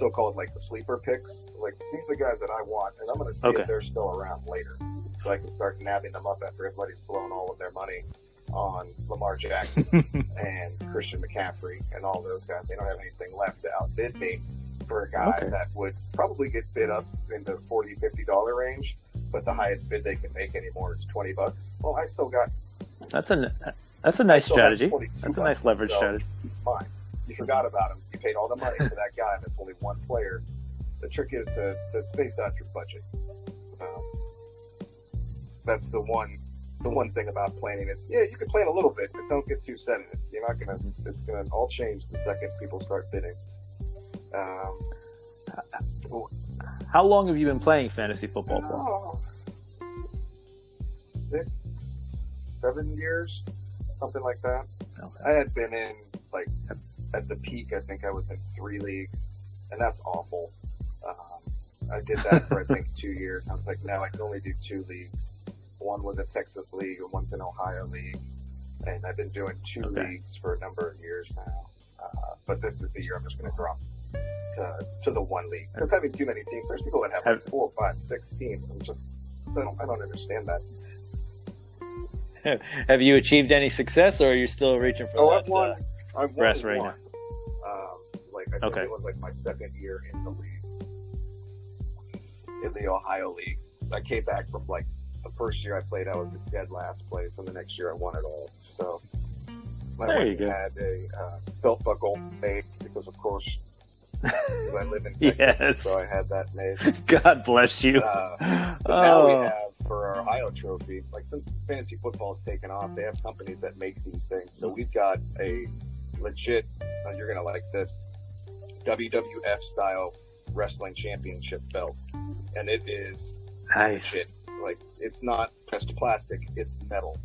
so-called like the sleeper picks. Like these are the guys that I want, and I'm gonna see okay. if they're still around later so I can start nabbing them up after everybody's blown all of their money on Lamar Jackson and Christian McCaffrey and all those guys. They don't have anything left to outbid me for a guy okay. that would probably get bid up in the 40 50 dollar range. but the highest bid they can make anymore is twenty bucks. Well, I still got That's a that's a nice strategy. 22 That's a nice leverage so strategy. Fine, you forgot about him. You paid all the money for that guy, and it's only one player. The trick is to, to space out your budget. Um, that's the one the one thing about planning is yeah, you can plan a little bit, but don't get too set in it. You're not gonna it's gonna all change the second people start bidding. Um, How long have you been playing fantasy football for? oh, six, seven years, something like that. Okay. I had been in like at the peak. I think I was in three leagues, and that's awful. I did that for I think two years. I was like, now I can only do two leagues. One was a Texas league, and one's an Ohio league, and I've been doing two Okay. leagues for a number of years now. Uh, but this is the year I'm just going to drop to, to the one league because having too many teams. There's people that have like Have- four, five, six teams. I'm just I don't, I don't understand that. Have you achieved any success, or are you still reaching for Oh, that? I've won. uh, I've won brass one. ring. Um, like I think Okay. it was like my second year in the league, in the Ohio League. I came back from like the first year I played, I was dead last place, and the next year I won it all. So my There wife had a uh, belt buckle made because, of course, I live in Texas, Yes. so I had that made. God bless you. Uh, But now we oh, have for our Ohio trophy, like since fantasy football has taken off, they have companies that make these things. So we've got a legit, uh, you're gonna like this, WWF style wrestling championship belt, and it is nice. legit. Like it's not pressed plastic, it's metal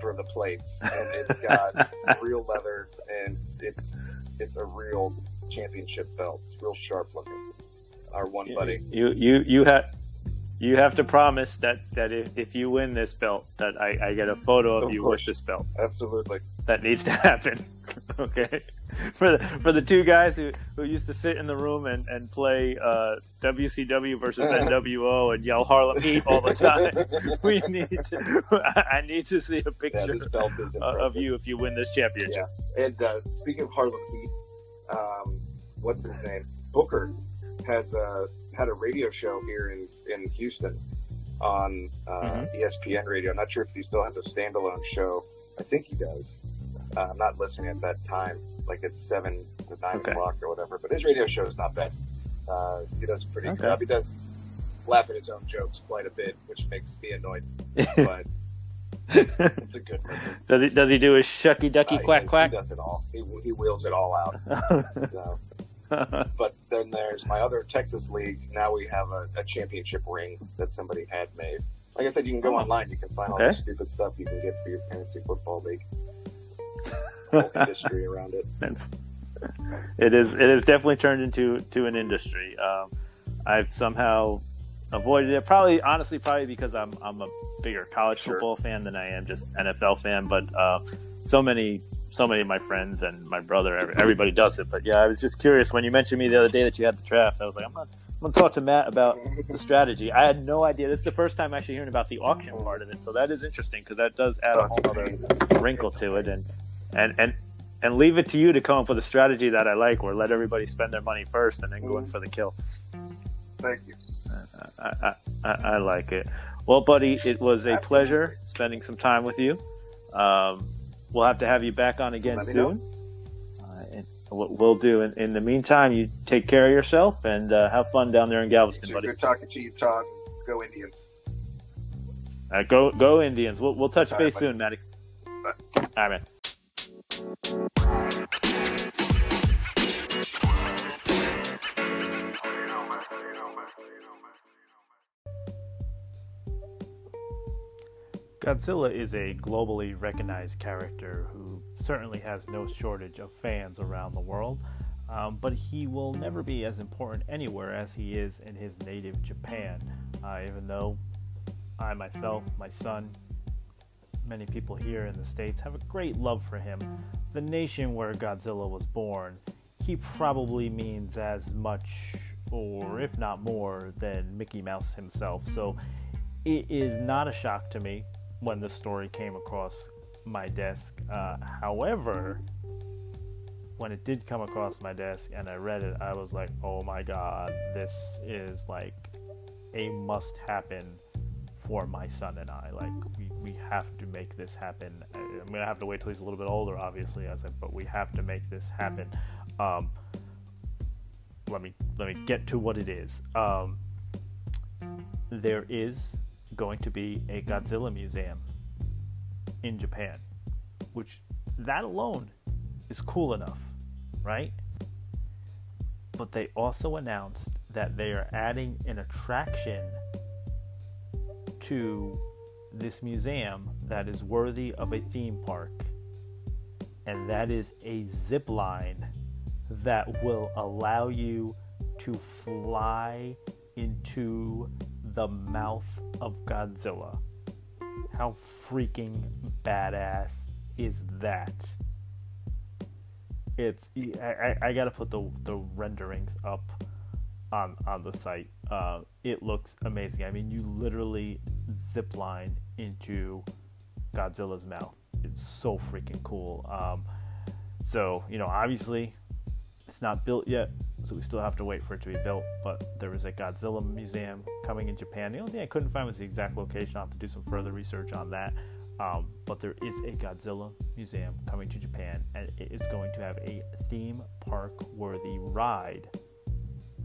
for the plates, and it's got real leather, and it's it's a real championship belt. It's real sharp looking. Our one buddy. You you you have you have to promise that that if, if you win this belt, that I, I get a photo of, Of you course. with this belt. Absolutely. That needs to happen. okay. For the for the two guys who, who used to sit in the room and, and play uh, WCW versus NWO and yell Harlem Heat all the time, we need to. I need to see a picture of you if you win this championship. Yeah. And uh, speaking of Harlem Heat, um, what's his name? Booker has uh, had a radio show here in, in Houston on uh, ESPN radio. I'm not sure if he still has a standalone show. I think he does. Uh, I'm not listening at that time, like at 7 to 9 Okay. o'clock or whatever. But his radio show is not bad. Uh, he does pretty good Okay. job. He does laugh at his own jokes quite a bit, which makes me annoyed. But it's a good one. does he does he do his shucky ducky Uh, quack does- quack? He does it all. He, he wheels it all out. So. But then there's my other Texas league. Now we have a, a championship ring that somebody had made. Like I said, you can go Oh. online. You can find all Okay. the stupid stuff you can get for your fantasy football league. Whole industry around it. it is it has definitely turned into to an industry. Um, I've somehow avoided it. Probably, honestly, probably because I'm I'm a bigger college Sure. football fan than I am just NFL fan. But uh, so many so many of my friends and my brother, everybody does it. But yeah, I was just curious when you mentioned me the other day that you had the draft. I was like, I'm gonna, I'm gonna talk to Matt about the strategy. I had no idea. This is the first time actually hearing about the auction part of it. So that is interesting because that does add a whole other wrinkle to it. And and and and leave it to you to come up with a strategy that I like, or let everybody spend their money first and then go in for the kill. Thank you. I, I, I, I like it. Well, buddy, it was a pleasure spending some time with you. Um, we'll have to have you back on again Let soon. Uh, and what we'll do in, in the meantime, you take care of yourself and uh, have fun down there in Galveston, buddy. Good talking to you, Todd. Go Indians. Uh, go, go Indians. We'll, we'll touch All right, base buddy. soon, Matty. All right, man. Godzilla is a globally recognized character who certainly has no shortage of fans around the world, um, but he will never be as important anywhere as he is in his native Japan. Uh, even though I myself, my son, many people here in the States have a great love for him, the nation where Godzilla was born, he probably means as much, or if not more, than Mickey Mouse himself. So it is not a shock to me when the story came across my desk. Uh, however, when it did come across my desk and I read it, I was like, oh my god, this is like a must happen for my son and I. Like we, we have to make this happen. I'm gonna have to wait till he's a little bit older, obviously, I, but we have to make this happen. Um, let me let me get to what it is. Um, there is going to be a Godzilla museum in Japan, which that alone is cool enough, right? But they also announced that they are adding an attraction to this museum that is worthy of a theme park, and that is a zip line that will allow you to fly into the mouth of Godzilla. How freaking badass is that? It's I, I, I gotta put the the renderings up on on the site. Uh, it looks amazing. I mean, you literally zip line into Godzilla's mouth. It's so freaking cool. Um, so you know, obviously, it's not built yet, so we still have to wait for it to be built. But there is a Godzilla museum coming in Japan. The only thing I couldn't find was the exact location. I'll have to do some further research on that. Um, but there is a Godzilla museum coming to Japan, and it is going to have a theme park worthy ride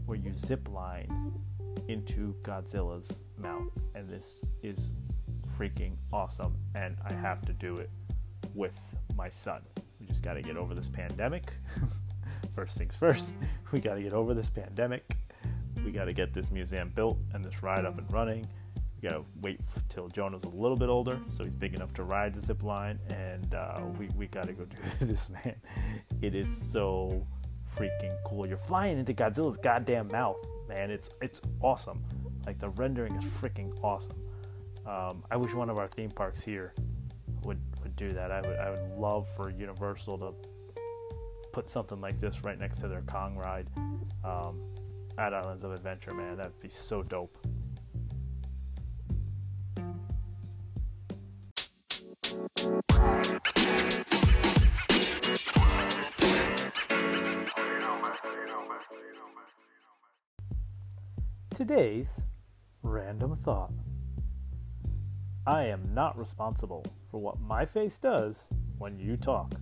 where you zip line into Godzilla's mouth. And this is freaking awesome, and I have to do it with my son. We just got to get over this pandemic. first things first, we got to get over this pandemic. We got to get this museum built and this ride up and running. We got to wait till Jonah's a little bit older, so he's big enough to ride the zip line, and uh, we, we got to go do this, man. It is so freaking cool. You're flying into Godzilla's goddamn mouth, man. It's it's awesome. Like the rendering is freaking awesome. Um, I wish one of our theme parks here would would do that. I would I would love for Universal to put something like this right next to their Kong ride um, at Islands of Adventure. Man, that'd be so dope. Today's random thought. I am not responsible for what my face does when you talk.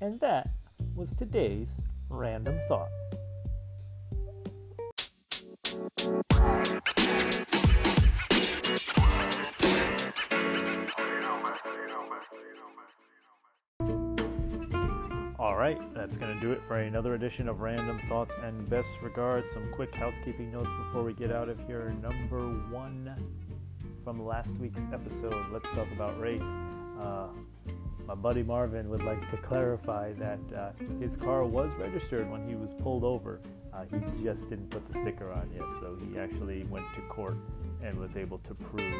And that was today's random thought. All right, that's going to do it for another edition of Random Thoughts and Best Regards. Some quick housekeeping notes before we get out of here. Number one from last week's episode, let's talk about race. Uh, my buddy Marvin would like to clarify that uh, his car was registered when he was pulled over. Uh, he just didn't put the sticker on yet, so he actually went to court and was able to prove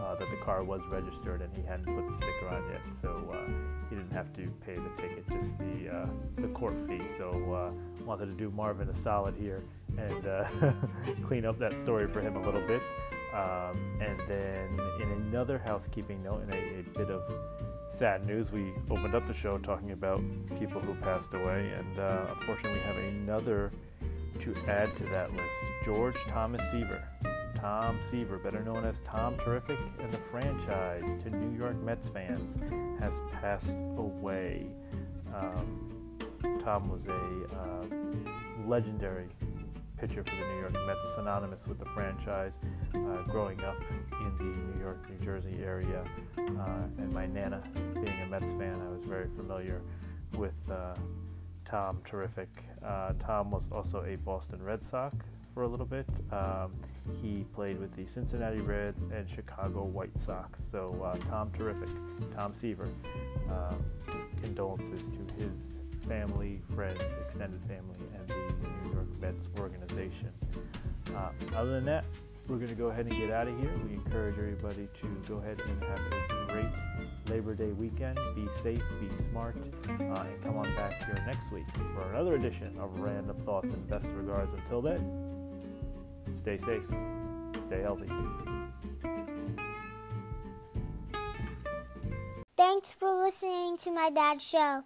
uh, that the car was registered and he hadn't put the sticker on yet. So uh, he didn't have to pay the ticket, just the uh, the court fee. So uh, wanted to do Marvin a solid here and clean up that story for him a little bit. Um, and then in another housekeeping note, and a, a bit of sad news, we opened up the show talking about people who passed away, and uh, unfortunately, we have another to add to that list George Thomas Seaver. Tom Seaver, better known as Tom Terrific and the franchise to New York Mets fans, has passed away. Um, Tom was a uh, legendary pitcher for the New York Mets, synonymous with the franchise. Uh, growing up in the New York, New Jersey area, uh, and my nana being a Mets fan, I was very familiar with uh, Tom. Terrific. Uh, Tom was also a Boston Red Sox for a little bit. Um, he played with the Cincinnati Reds and Chicago White Sox. So uh, Tom, terrific. Tom Seaver. Um, condolences to his family, friends, extended family, and the New York Mets organization. Uh, other than that, we're going to go ahead and get out of here. We encourage everybody to go ahead and have a great Labor Day weekend. Be safe, be smart, uh, and come on back here next week for another edition of Random Thoughts and Best Regards. Until then, stay safe, stay healthy. Thanks for listening to my dad's show.